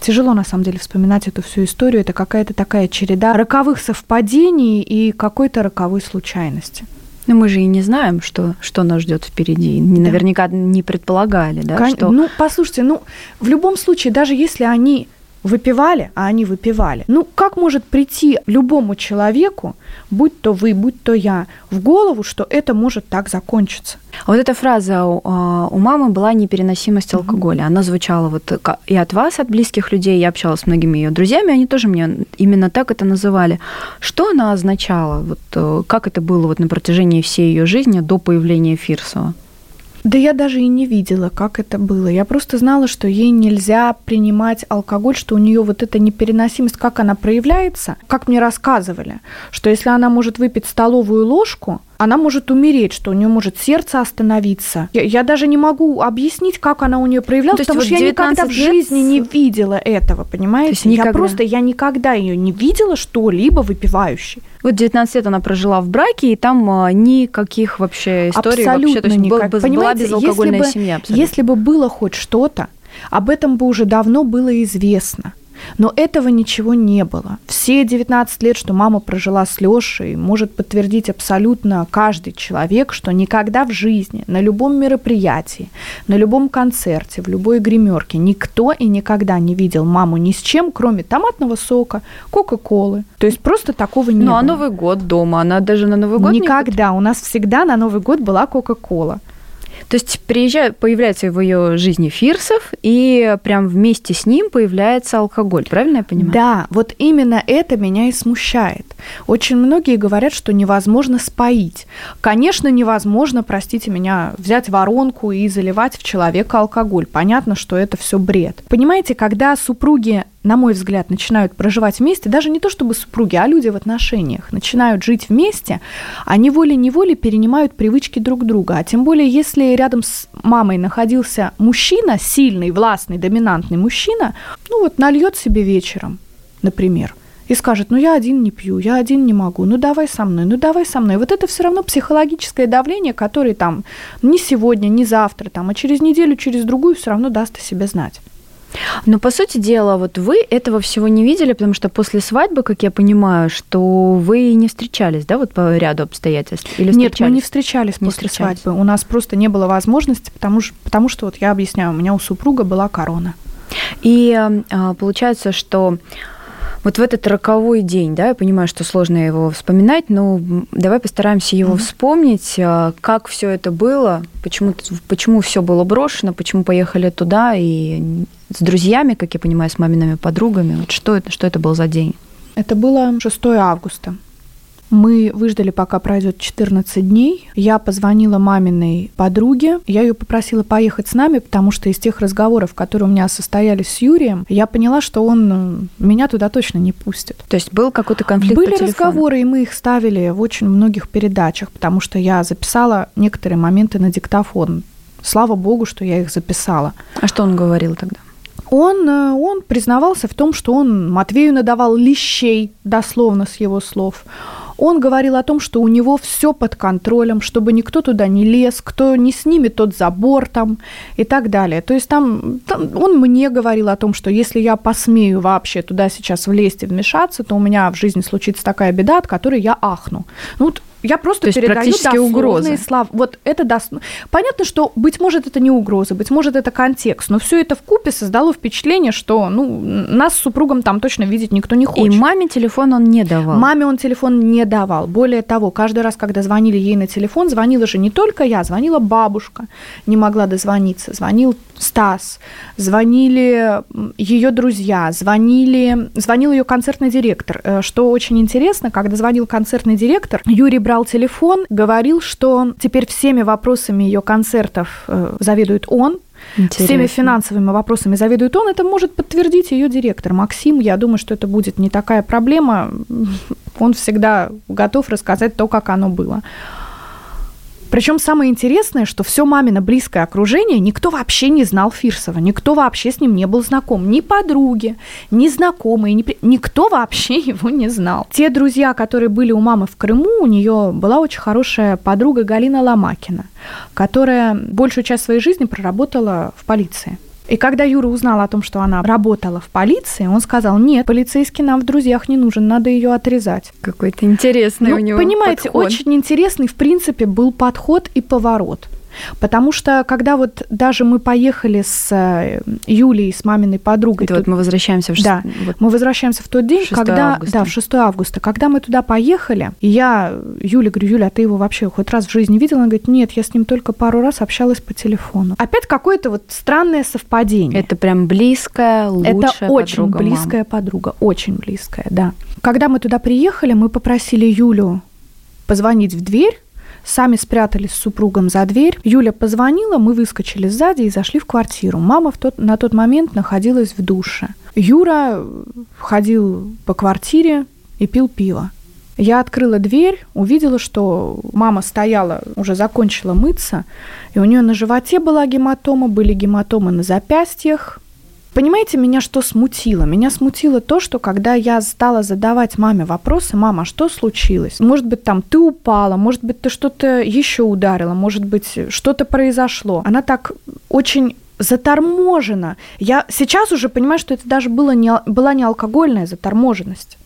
Тяжело, на самом деле, вспоминать эту всю историю. Это какая-то такая череда роковых совпадений и какой-то роковой случайности. Но мы же и не знаем, что, что нас ждет впереди. Да. Наверняка не предполагали, да? Кон... Что... Ну, послушайте, ну, в любом случае, даже если они выпивали, а они выпивали. Ну, как может прийти любому человеку, будь то вы, будь то я, в голову, что это может так закончиться? А вот эта фраза у, а, у мамы была непереносимость алкоголя. Она звучала вот и от вас, от близких людей. Я общалась с многими ее друзьями, они тоже мне именно так это называли. Что она означала? Вот э, как это было вот на протяжении всей ее жизни до появления Фирсова? Да я даже и не видела, как это было. Я просто знала, что ей нельзя принимать алкоголь, что у нее вот эта непереносимость, как она проявляется, как мне рассказывали, что если она может выпить столовую ложку, она может умереть, что у нее может сердце остановиться. Я, я даже не могу объяснить, как она у нее проявлялась, ну, потому вот что я никогда в жизни не видела этого, понимаете? Я просто, я никогда ее не видела что-либо выпивающей. Вот 19 лет она прожила в браке, и там а, никаких вообще историй абсолютно вообще, то есть никак. Был, была безалкогольная если семья. Абсолютно. Если бы было хоть что-то, об этом бы уже давно было известно. Но этого ничего не было. Все 19 лет, что мама прожила с Лешей, может подтвердить абсолютно каждый человек, что никогда в жизни, на любом мероприятии, на любом концерте, в любой гримерке никто и никогда не видел маму ни с чем, кроме томатного сока, кока-колы. То есть просто такого не ну, было. Ну, а Новый год дома? Она даже на Новый год Никогда. Не... У нас всегда на Новый год была кока-кола. То есть приезжает, появляется в ее жизни Фирсов, и прям вместе с ним появляется алкоголь, правильно я понимаю? Да, вот именно это меня и смущает. Очень многие говорят, что невозможно споить. Конечно, невозможно, простите меня, взять воронку и заливать в человека алкоголь. Понятно, что это все бред. Понимаете, когда супруги на мой взгляд, начинают проживать вместе, даже не то чтобы супруги, а люди в отношениях, начинают жить вместе, они волей-неволей перенимают привычки друг друга. А тем более, если рядом с мамой находился мужчина, сильный, властный, доминантный мужчина, ну вот нальет себе вечером, например, и скажет, ну я один не пью, я один не могу, ну давай со мной, ну давай со мной. Вот это все равно психологическое давление, которое там не сегодня, не завтра, там, а через неделю, через другую все равно даст о себе знать. Но, по сути дела, вот вы этого всего не видели, потому что после свадьбы, как я понимаю, что вы не встречались, да, вот по ряду обстоятельств? Или Нет, мы не встречались не после встречались. свадьбы. У нас просто не было возможности, потому, что, потому что, вот я объясняю, у меня у супруга была корона. И а, получается, что вот в этот роковой день, да, я понимаю, что сложно его вспоминать, но давай постараемся его mm-hmm. вспомнить, а, как все это было, почему, почему все было брошено, почему поехали туда и с друзьями, как я понимаю, с мамиными подругами. Вот что это, что это был за день? Это было 6 августа. Мы выждали, пока пройдет 14 дней. Я позвонила маминой подруге. Я ее попросила поехать с нами, потому что из тех разговоров, которые у меня состоялись с Юрием, я поняла, что он э, меня туда точно не пустит. То есть был какой-то конфликт Были разговоры, и мы их ставили в очень многих передачах, потому что я записала некоторые моменты на диктофон. Слава богу, что я их записала. А что он говорил тогда? Он, э, он признавался в том, что он Матвею надавал лещей, дословно с его слов Он говорил о том, что у него все под контролем, чтобы никто туда не лез, кто не снимет тот забор там и так далее. То есть там, там он мне говорил о том, что если я посмею вообще туда сейчас влезть и вмешаться, то у меня в жизни случится такая беда, от которой я ахну. Ну, вот я просто То есть передаю практически угрозы. слова. Вот это даст. Понятно, что, быть может, это не угроза, быть может, это контекст, но все это в купе создало впечатление, что ну, нас с супругом там точно видеть никто не хочет. И маме телефон он не давал. Маме он телефон не давал. Более того, каждый раз, когда звонили ей на телефон, звонила же не только я, звонила бабушка, не могла дозвониться, звонил Стас, звонили ее друзья, звонили, звонил ее концертный директор. Э, что очень интересно, когда звонил концертный директор, Юрий брал телефон, говорил, что теперь всеми вопросами ее концертов э, заведует он, Интересно. Всеми финансовыми вопросами заведует он. Это может подтвердить ее директор Максим. Я думаю, что это будет не такая проблема. Он всегда готов рассказать то, как оно было. Причем самое интересное, что все мамино близкое окружение, никто вообще не знал Фирсова, никто вообще с ним не был знаком. Ни подруги, ни знакомые, ни... никто вообще его не знал. Те друзья, которые были у мамы в Крыму, у нее была очень хорошая подруга Галина Ломакина, которая большую часть своей жизни проработала в полиции. И когда Юра узнал о том, что она работала в полиции, он сказал, нет, полицейский нам в друзьях не нужен, надо ее отрезать. Какой-то интересный ну, у него Понимаете, подход. очень интересный, в принципе, был подход и поворот. Потому что, когда вот даже мы поехали с э, Юлей, с маминой подругой... Это тут, вот мы возвращаемся в... Да, вот мы возвращаемся в тот день, когда... Августа. Да, в 6 августа. Когда мы туда поехали, и я Юле говорю, Юля, а ты его вообще хоть раз в жизни видела? Она говорит, нет, я с ним только пару раз общалась по телефону. Опять какое-то вот странное совпадение. Это прям близкая, лучшая Это очень подруга близкая мам. подруга, очень близкая, да. Когда мы туда приехали, мы попросили Юлю позвонить в дверь, Сами спрятались с супругом за дверь. Юля позвонила, мы выскочили сзади и зашли в квартиру. Мама в тот, на тот момент находилась в душе. Юра ходил по квартире и пил пиво. Я открыла дверь, увидела, что мама стояла, уже закончила мыться, и у нее на животе была гематома, были гематомы на запястьях, Понимаете, меня что смутило? Меня смутило то, что когда я стала задавать маме вопросы, мама, что случилось? Может быть, там ты упала, может быть, ты что-то еще ударила, может быть, что-то произошло. Она так очень заторможена. Я сейчас уже понимаю, что это даже было не, была не алкогольная заторможенность.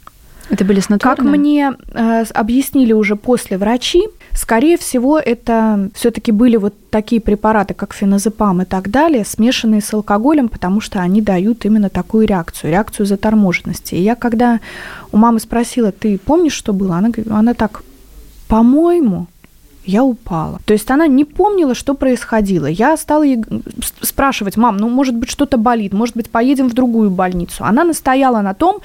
Это были снотворные? Как мне э, объяснили уже после врачи, скорее всего, это все-таки были вот такие препараты, как феназепам и так далее, смешанные с алкоголем, потому что они дают именно такую реакцию, реакцию заторможенности. И я когда у мамы спросила, ты помнишь, что было? Она, она так, по-моему, я упала. То есть она не помнила, что происходило. Я стала ей спрашивать, мам, ну, может быть, что-то болит, может быть, поедем в другую больницу. Она настояла на том,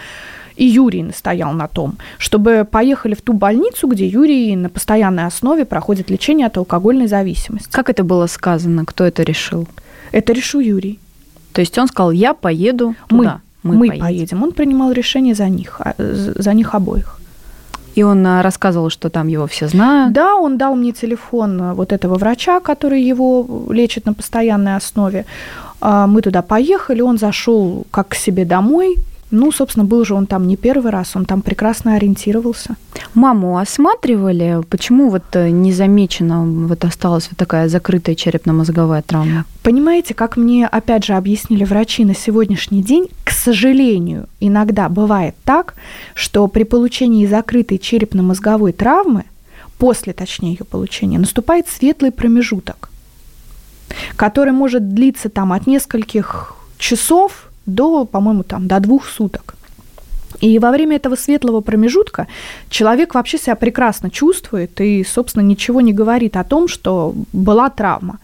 и Юрий настоял на том, чтобы поехали в ту больницу, где Юрий на постоянной основе проходит лечение от алкогольной зависимости. Как это было сказано? Кто это решил? Это решил Юрий. То есть он сказал, я поеду туда. Мы, мы, мы поедем. поедем. Он принимал решение за них, а, за них обоих. И он а, рассказывал, что там его все знают. Да, он дал мне телефон а, вот этого врача, который его лечит на постоянной основе. Мы туда поехали, он зашел как к себе домой, ну, собственно, был же он там не первый раз, он там прекрасно ориентировался. Маму осматривали? Почему вот э, незамечена вот осталась вот такая закрытая черепно-мозговая травма? Понимаете, как мне опять же объяснили врачи на сегодняшний день, к сожалению, иногда бывает так, что при получении закрытой черепно-мозговой травмы, после, точнее, ее получения, наступает светлый промежуток, который может длиться там от нескольких часов до, по-моему, там, до двух суток. И во время этого светлого промежутка человек вообще себя прекрасно чувствует и, собственно, ничего не говорит о том, что была травма.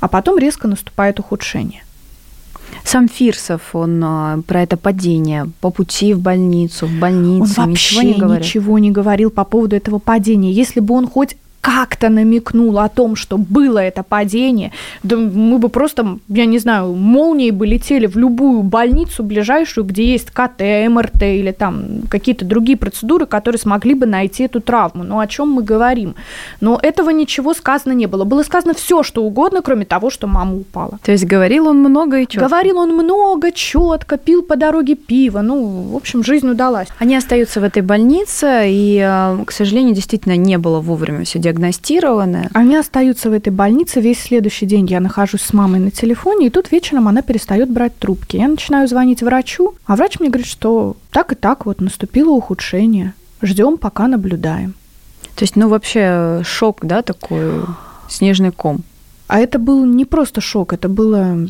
А потом резко наступает ухудшение. Сам Фирсов, он а, про это падение по пути в больницу, в больнице, он вообще ничего не говорил. ничего не говорил по поводу этого падения. Если бы он хоть как-то намекнул о том, что было это падение, да мы бы просто, я не знаю, молнией бы летели в любую больницу ближайшую, где есть КТ, МРТ или там какие-то другие процедуры, которые смогли бы найти эту травму. Но о чем мы говорим? Но этого ничего сказано не было. Было сказано все, что угодно, кроме того, что мама упала. То есть говорил он много и четко? Говорил он много, четко, пил по дороге пиво. Ну, в общем, жизнь удалась. Они остаются в этой больнице, и, э, к сожалению, действительно не было вовремя все диагностировано. Они остаются в этой больнице. Весь следующий день я нахожусь с мамой на телефоне, и тут вечером она перестает брать трубки. Я начинаю звонить врачу, а врач мне говорит, что так и так вот наступило ухудшение. Ждем, пока наблюдаем. То есть, ну, вообще шок, да, такой снежный ком. А это был не просто шок, это было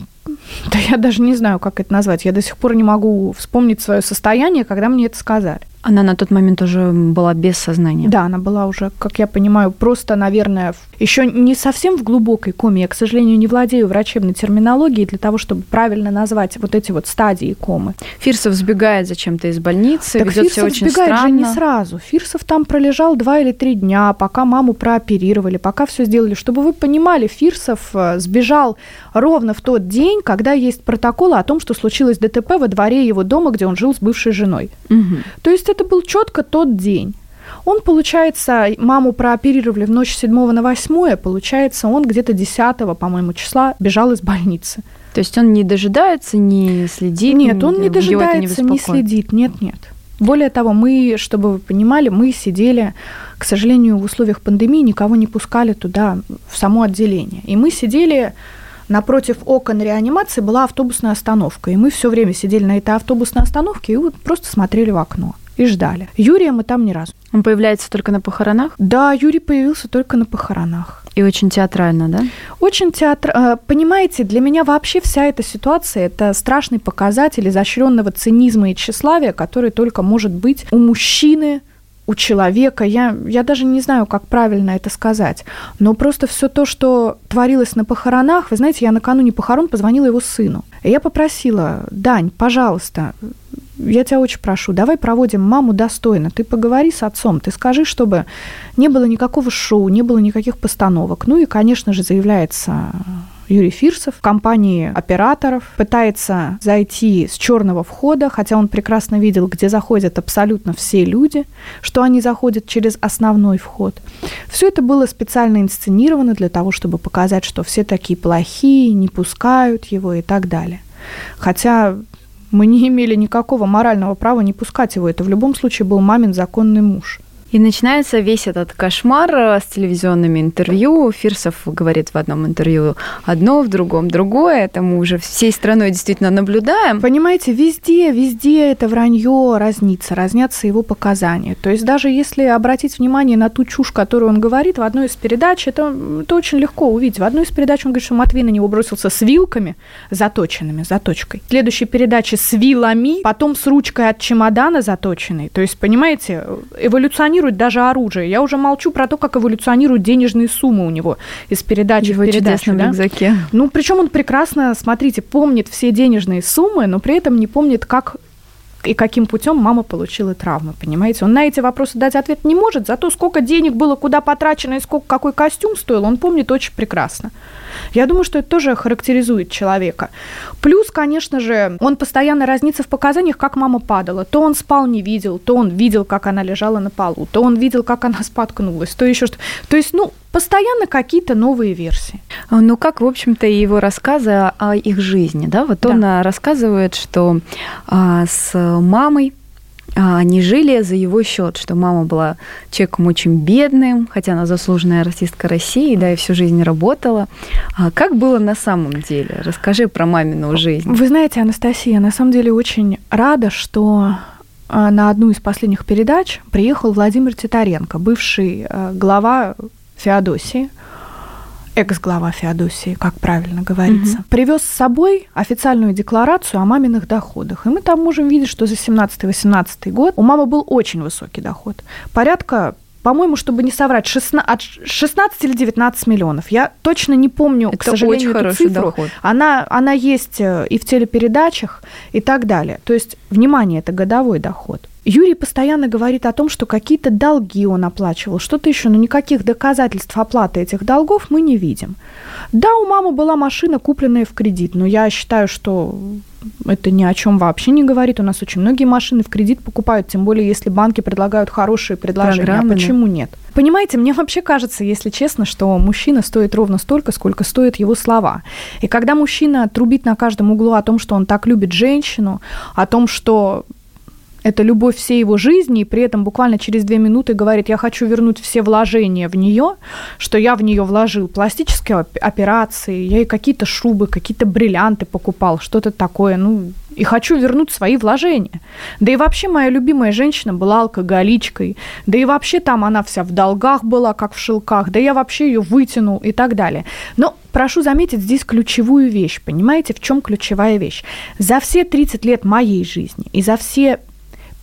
да я даже не знаю, как это назвать. Я до сих пор не могу вспомнить свое состояние, когда мне это сказали. Она на тот момент уже была без сознания. Да, она была уже, как я понимаю, просто, наверное, еще не совсем в глубокой коме. Я, к сожалению, не владею врачебной терминологией для того, чтобы правильно назвать вот эти вот стадии комы. Фирсов сбегает зачем-то из больницы, так ведет Фирсов все очень сбегает странно. же не сразу. Фирсов там пролежал два или три дня, пока маму прооперировали, пока все сделали. Чтобы вы понимали, Фирсов э, сбежал ровно в тот день, когда есть протокол о том, что случилось ДТП во дворе его дома, где он жил с бывшей женой. Угу. То есть это был четко тот день. Он, получается, маму прооперировали в ночь 7 на 8, получается, он где-то 10, по-моему, числа бежал из больницы. То есть он не дожидается, не следит? Нет, он не дожидается, не, беспокоит? следит, нет, нет. Более того, мы, чтобы вы понимали, мы сидели, к сожалению, в условиях пандемии никого не пускали туда, в само отделение. И мы сидели напротив окон реанимации была автобусная остановка. И мы все время сидели на этой автобусной остановке и вот просто смотрели в окно и ждали. Юрия мы там ни разу. Он появляется только на похоронах? Да, Юрий появился только на похоронах. И очень театрально, да? Очень театр... э, Понимаете, для меня вообще вся эта ситуация – это страшный показатель изощренного цинизма и тщеславия, который только может быть у мужчины, у человека. Я, я даже не знаю, как правильно это сказать. Но просто все то, что творилось на похоронах, вы знаете, я накануне похорон позвонила его сыну. И я попросила, Дань, пожалуйста, я тебя очень прошу, давай проводим маму достойно. Ты поговори с отцом, ты скажи, чтобы не было никакого шоу, не было никаких постановок. Ну и, конечно же, заявляется Юрий Фирсов в компании операторов, пытается зайти с черного входа, хотя он прекрасно видел, где заходят абсолютно все люди, что они заходят через основной вход. Все это было специально инсценировано для того, чтобы показать, что все такие плохие, не пускают его и так далее. Хотя мы не имели никакого морального права не пускать его. Это в любом случае был мамин законный муж. И начинается весь этот кошмар э, с телевизионными интервью. Фирсов говорит в одном интервью одно, в другом другое. Это мы уже всей страной действительно наблюдаем. Понимаете, везде, везде это вранье разнится, разнятся его показания. То есть даже если обратить внимание на ту чушь, которую он говорит в одной из передач, это, это очень легко увидеть. В одной из передач он говорит, что Матвей на него бросился с вилками заточенными, заточкой. В следующей передаче с вилами, потом с ручкой от чемодана заточенной. То есть, понимаете, эволюционирует даже оружие. Я уже молчу про то, как эволюционируют денежные суммы у него из передачи Его в передачу. да? рюкзаке. Ну, причем он прекрасно, смотрите, помнит все денежные суммы, но при этом не помнит, как и каким путем мама получила травмы, понимаете? Он на эти вопросы дать ответ не может, зато сколько денег было, куда потрачено и сколько какой костюм стоил, он помнит очень прекрасно. Я думаю, что это тоже характеризует человека. Плюс, конечно же, он постоянно разнится в показаниях, как мама падала. То он спал, не видел, то он видел, как она лежала на полу, то он видел, как она споткнулась, то еще что. То есть, ну, постоянно какие-то новые версии. Ну, как, в общем-то, и его рассказы о их жизни, да? Вот Да. он а, рассказывает, что а, с мамой а, они жили за его счет, что мама была человеком очень бедным, хотя она заслуженная артистка России, да, и всю жизнь работала. А как было на самом деле? Расскажи про мамину жизнь. Вы знаете, Анастасия, на самом деле очень рада, что а, на одну из последних передач приехал Владимир Титаренко, бывший а, глава Феодосии, экс-глава Феодосии, как правильно говорится, Мгм. привез с собой официальную декларацию о маминых доходах. И мы там можем видеть, что за 17-18 год у мамы был очень высокий доход. Порядка по-моему, чтобы не соврать, 16, от 16 или 19 миллионов. Я точно не помню, Это к сожалению, очень эту хороший цифру. доход. Она, она есть э, и в телепередачах, и так далее. То есть, внимание, это годовой доход. Юрий постоянно говорит о том, что какие-то долги он оплачивал, что-то еще, но никаких доказательств оплаты этих долгов мы не видим. Да, у мамы была машина, купленная в кредит, но я считаю, что это ни о чем вообще не говорит. У нас очень многие машины в кредит покупают, тем более если банки предлагают хорошие предложения. Программы, а да. почему нет? Понимаете, мне вообще кажется, если честно, что мужчина стоит ровно столько, сколько стоят его слова. И когда мужчина трубит на каждом углу о том, что он так любит женщину, о том, что это любовь всей его жизни, и при этом буквально через две минуты говорит, я хочу вернуть все вложения в нее, что я в нее вложил пластические оп- операции, я ей какие-то шубы, какие-то бриллианты покупал, что-то такое, ну, и хочу вернуть свои вложения. Да и вообще моя любимая женщина была алкоголичкой, да и вообще там она вся в долгах была, как в шелках, да я вообще ее вытянул и так далее. Но прошу заметить здесь ключевую вещь, понимаете, в чем ключевая вещь? За все 30 лет моей жизни и за все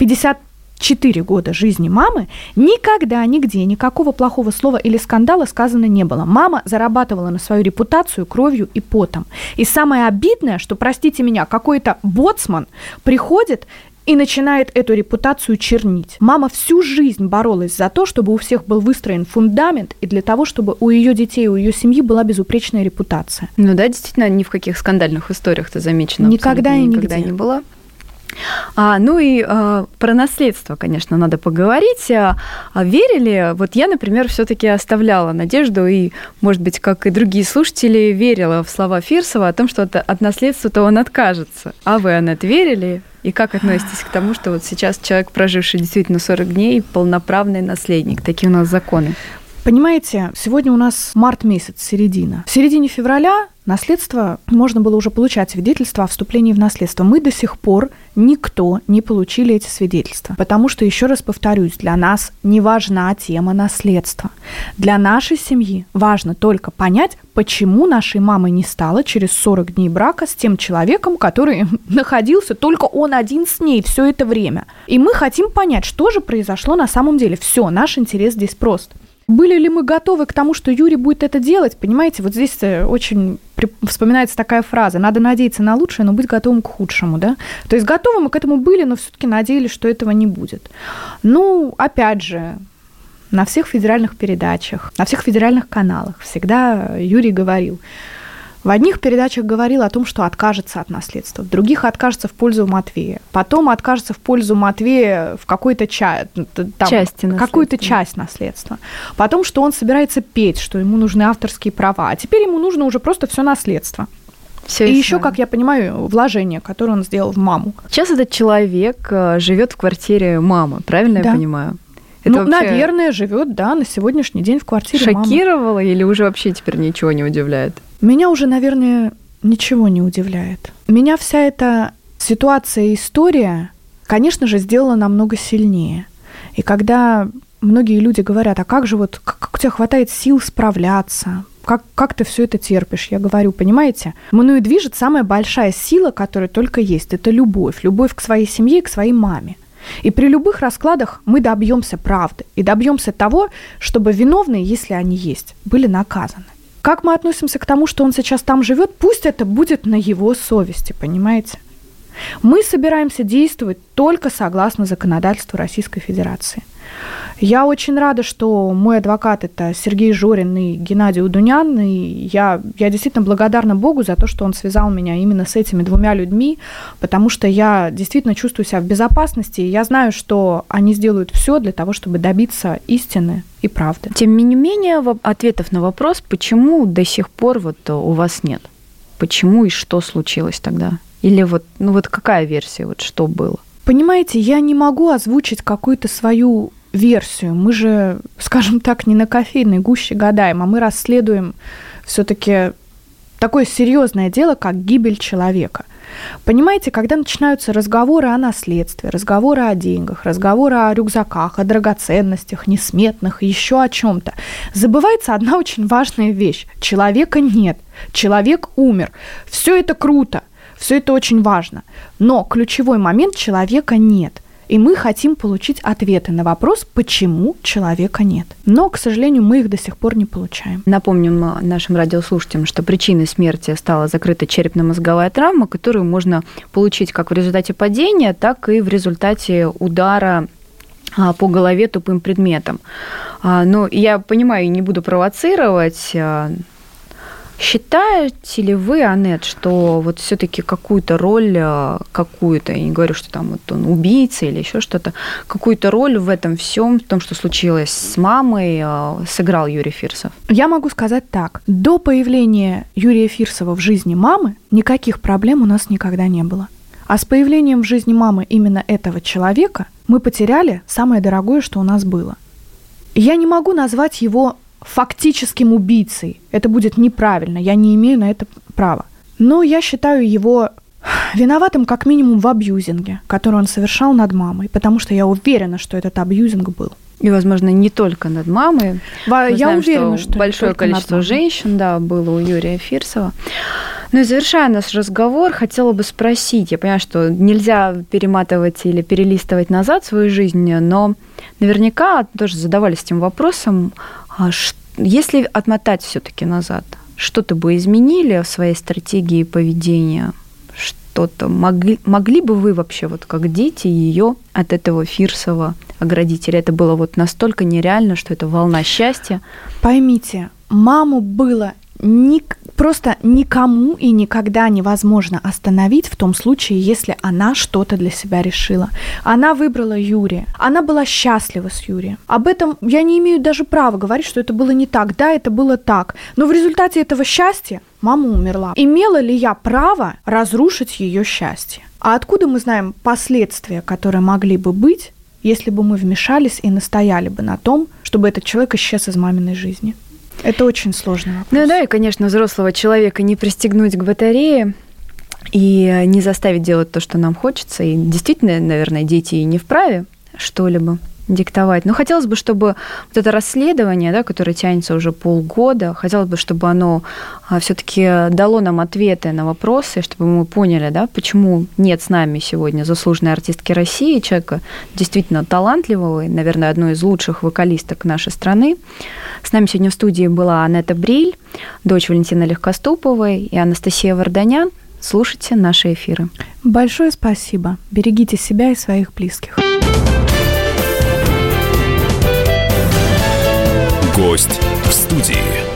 54 года жизни мамы никогда, нигде никакого плохого слова или скандала сказано не было. Мама зарабатывала на свою репутацию кровью и потом. И самое обидное, что, простите меня, какой-то боцман приходит и начинает эту репутацию чернить. Мама всю жизнь боролась за то, чтобы у всех был выстроен фундамент, и для того, чтобы у ее детей, у ее семьи была безупречная репутация. Ну да, действительно, ни в каких скандальных историях-то замечено. Никогда и никогда нигде. не было. А, ну и а, про наследство, конечно, надо поговорить. А, а верили? Вот я, например, все-таки оставляла надежду и, может быть, как и другие слушатели, верила в слова Фирсова о том, что от, от наследства-то он откажется. А вы, Аннет, верили? И как относитесь к тому, что вот сейчас человек, проживший действительно 40 дней, полноправный наследник? Такие у нас законы. Понимаете, сегодня у нас март месяц, середина. В середине февраля наследство можно было уже получать свидетельство о вступлении в наследство. Мы до сих пор никто не получили эти свидетельства. Потому что, еще раз повторюсь, для нас не важна тема наследства. Для нашей семьи важно только понять, почему нашей мамы не стало через 40 дней брака с тем человеком, который находился только он один с ней все это время. И мы хотим понять, что же произошло на самом деле. Все, наш интерес здесь прост. Были ли мы готовы к тому, что Юрий будет это делать? Понимаете, вот здесь э, очень вспоминается такая фраза. Надо надеяться на лучшее, но быть готовым к худшему, да? То есть готовы мы к этому были, но все-таки надеялись, что этого не будет. Ну, опять же, на всех федеральных передачах, на всех федеральных каналах всегда Юрий говорил, в одних передачах говорил о том, что откажется от наследства, в других откажется в пользу Матвея, потом откажется в пользу Матвея в какой-то ча- какую-то часть наследства. Потом, что он собирается петь, что ему нужны авторские права, а теперь ему нужно уже просто все наследство. Всё И еще, как я понимаю, вложение, которое он сделал в маму. Сейчас этот человек э, живет в квартире мамы, правильно Да. я понимаю? Ну, вообще наверное, живет, да, на сегодняшний день в квартире мамы. шокировало или уже вообще теперь ничего не удивляет? Меня уже, наверное, ничего не удивляет. Меня вся эта ситуация и история, конечно же, сделала намного сильнее. И когда многие люди говорят, а как же вот, как, как у тебя хватает сил справляться, как, как ты все это терпишь? Я говорю, понимаете, мною движет самая большая сила, которая только есть. Это любовь. Любовь к своей семье и к своей маме. И при любых раскладах мы добьемся правды и добьемся того, чтобы виновные, если они есть, были наказаны. Как мы относимся к тому, что он сейчас там живет, пусть это будет на его совести, понимаете? Мы собираемся действовать только согласно законодательству Российской Федерации. Я очень рада, что мой адвокат это Сергей Жорин и Геннадий Удунян, и я, я действительно благодарна Богу за то, что он связал меня именно с этими двумя людьми, потому что я действительно чувствую себя в безопасности, и я знаю, что они сделают все для того, чтобы добиться истины и правды. Тем не менее, ответов на вопрос, почему до сих пор вот э, у вас нет? Почему и что случилось тогда? Или вот, ну вот какая версия, вот что было? Понимаете, я не могу озвучить какую-то свою версию. Мы же, скажем так, не на кофейной гуще гадаем, а мы расследуем все-таки такое серьезное дело, как гибель человека. Понимаете, когда начинаются разговоры о наследстве, разговоры о деньгах, разговоры о рюкзаках, о драгоценностях, несметных, еще о чем-то, забывается одна очень важная вещь. Человека нет, человек умер. Все это круто, все это очень важно. Но ключевой момент человека нет. И И мы хотим получить ответы на вопрос, почему человека нет. Но, к сожалению, мы их до сих пор не получаем. Напомним нашим радиослушателям, что причиной смерти стала закрытая черепно-мозговая травма, которую можно получить как в результате падения, так и в результате удара а, по голове тупым предметом. А, но я понимаю, не буду провоцировать, а, Считаете ли вы, Анет, что вот все-таки какую-то роль, э, какую-то, я не говорю, что там вот он убийца или еще что-то, какую-то роль в этом всем, в том, что случилось с мамой, э, сыграл Юрий Фирсов? Я могу сказать так. До появления Юрия Фирсова в жизни мамы никаких проблем у нас никогда не было. А с появлением в жизни мамы именно этого человека мы потеряли самое дорогое, что у нас было. Я не могу назвать его фактическим убийцей. Это будет неправильно, я не имею на это права. Но я считаю его виноватым как минимум в абьюзинге, который он совершал над мамой, потому что я уверена, что этот абьюзинг был. И, возможно, не только над мамой. Мы я знаем, уверена, что, что большое количество женщин, да, было у Юрия Фирсова. Ну и завершая наш разговор, хотела бы спросить, я понимаю, что нельзя перематывать или перелистывать назад свою жизнь, но наверняка тоже задавались этим вопросом, а если отмотать все-таки назад, что-то бы изменили в своей стратегии поведения? Что-то могли, могли бы вы вообще, вот как дети, ее от этого Фирсова оградить? Или это было вот настолько нереально, что это волна счастья? Поймите, маму было ни, просто никому и никогда невозможно остановить в том случае, если она что-то для себя решила. Она выбрала Юрия. Она была счастлива с Юрием. Об этом я не имею даже права говорить, что это было не так. Да, это было так. Но в результате этого счастья мама умерла. Имела ли я право разрушить ее счастье? А откуда мы знаем последствия, которые могли бы быть, если бы мы вмешались и настояли бы на том, чтобы этот человек исчез из маминой жизни? Это очень сложный вопрос. Ну да, и, конечно, взрослого человека не пристегнуть к батарее и не заставить делать то, что нам хочется. И действительно, наверное, дети и не вправе что-либо диктовать. Но хотелось бы, чтобы вот это расследование, да, которое тянется уже полгода, хотелось бы, чтобы оно а, все-таки дало нам ответы на вопросы, чтобы мы поняли, да, почему нет с нами сегодня заслуженной артистки России, человека действительно талантливого, и, наверное, одной из лучших вокалисток нашей страны. С нами сегодня в студии была Анетта Бриль, дочь Валентины Легкоступовой и Анастасия Варданян. Слушайте наши эфиры. Большое спасибо. Берегите себя и своих близких. Гость в студии.